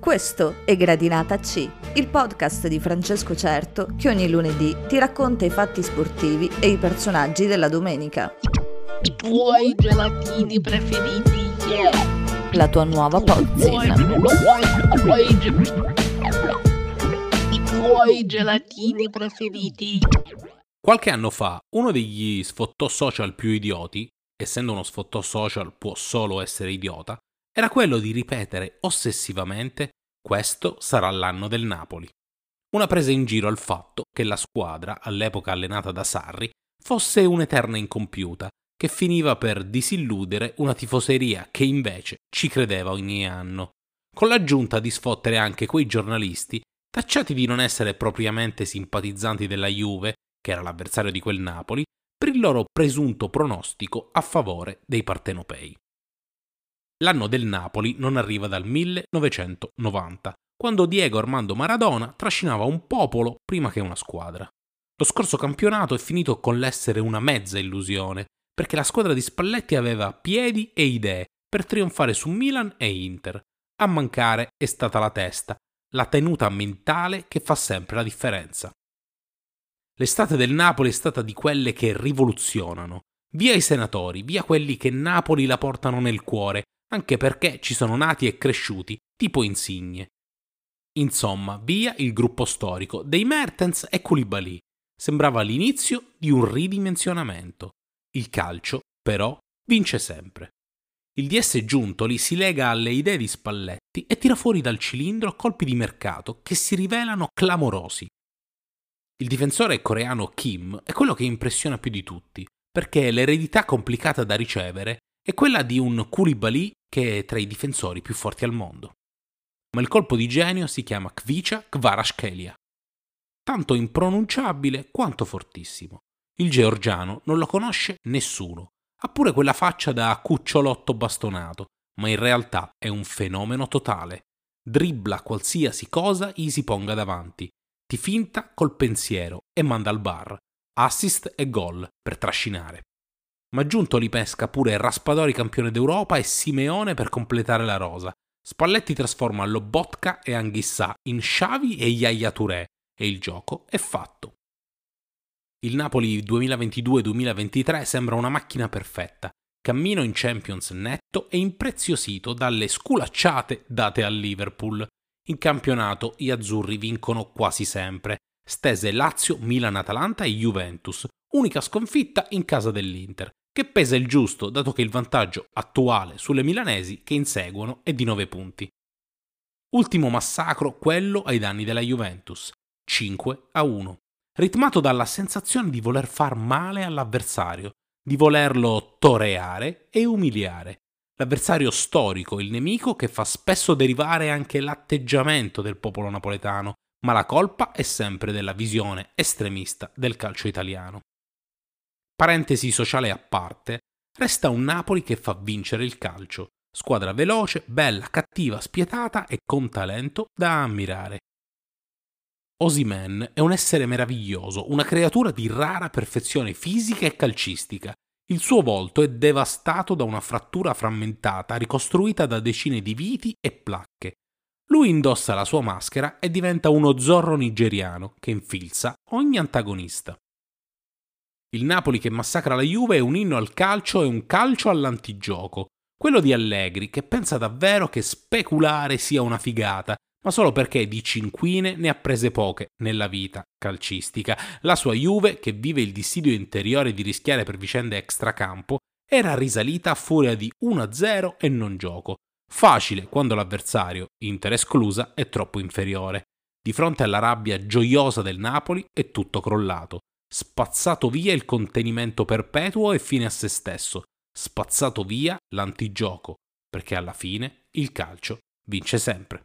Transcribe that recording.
Questo è Gradinata C, il podcast di Francesco Certo che ogni lunedì ti racconta i fatti sportivi e i personaggi della domenica. I tuoi gelatini preferiti, yeah. La tua nuova pozzina. i tuoi ge- i tuoi gelatini preferiti. Qualche anno fa, uno degli sfottò social più idioti, essendo uno sfottò social può solo essere idiota, era quello di ripetere ossessivamente questo sarà l'anno del Napoli. Una presa in giro al fatto che la squadra, all'epoca allenata da Sarri, fosse un'eterna incompiuta, che finiva per disilludere una tifoseria che invece ci credeva ogni anno, con l'aggiunta di sfottere anche quei giornalisti tacciati di non essere propriamente simpatizzanti della Juve, che era l'avversario di quel Napoli, per il loro presunto pronostico a favore dei partenopei. L'anno del Napoli non arriva dal 1990, quando Diego Armando Maradona trascinava un popolo prima che una squadra. Lo scorso campionato è finito con l'essere una mezza illusione, perché la squadra di Spalletti aveva piedi e idee per trionfare su Milan e Inter. A mancare è stata la testa, la tenuta mentale che fa sempre la differenza. L'estate del Napoli è stata di quelle che rivoluzionano. Via i senatori, via quelli che Napoli la portano nel cuore, anche perché ci sono nati e cresciuti, tipo Insigne. Insomma, via il gruppo storico dei Mertens e Koulibaly. Sembrava l'inizio di un ridimensionamento. Il calcio, però, vince sempre. Il DS Giuntoli si lega alle idee di Spalletti e tira fuori dal cilindro colpi di mercato che si rivelano clamorosi. Il difensore coreano Kim è quello che impressiona più di tutti, perché l'eredità complicata da ricevere è quella di un Koulibaly che è tra i difensori più forti al mondo. Ma il colpo di genio si chiama Kvicha Kvarashkelia. Tanto impronunciabile quanto fortissimo. Il georgiano non lo conosce nessuno, ha pure quella faccia da cucciolotto bastonato, ma in realtà è un fenomeno totale. Dribbla qualsiasi cosa gli si ponga davanti, ti finta col pensiero e manda al bar. Assist e gol per trascinare. Ma Giuntoli pesca pure Raspadori campione d'Europa e Simeone per completare la rosa. Spalletti trasforma Lobotka e Anghissà in Xavi e Yaya Touré e il gioco è fatto. Il Napoli 2022-2023 sembra una macchina perfetta, cammino in Champions netto e impreziosito dalle sculacciate date al Liverpool. In campionato gli azzurri vincono quasi sempre, stese Lazio, Milan, Atalanta e Juventus, unica sconfitta in casa dell'Inter, che pesa il giusto dato che il vantaggio attuale sulle milanesi che inseguono è di 9 punti. Ultimo massacro quello ai danni della Juventus, 5 a 1, ritmato dalla sensazione di voler far male all'avversario, di volerlo toreare e umiliare. L'avversario storico, il nemico che fa spesso derivare anche l'atteggiamento del popolo napoletano, ma la colpa è sempre della visione estremista del calcio italiano. Parentesi sociale a parte, resta un Napoli che fa vincere il calcio, squadra veloce, bella, cattiva, spietata e con talento da ammirare. Osimen è un essere meraviglioso, una creatura di rara perfezione fisica e calcistica. Il suo volto è devastato da una frattura frammentata ricostruita da decine di viti e placche. Lui indossa la sua maschera e diventa uno zorro nigeriano che infilza ogni antagonista. Il Napoli che massacra la Juve è un inno al calcio e un calcio all'antigioco. Quello di Allegri che pensa davvero che speculare sia una figata, ma solo perché di cinquine ne ha prese poche nella vita calcistica. La sua Juve, che vive il dissidio interiore di rischiare per vicende extracampo, era risalita a furia di 1-0 e non gioco. Facile quando l'avversario, Inter esclusa, è troppo inferiore. Di fronte alla rabbia gioiosa del Napoli è tutto crollato. Spazzato via il contenimento perpetuo e fine a se stesso. Spazzato via l'antigioco, perché alla fine il calcio vince sempre.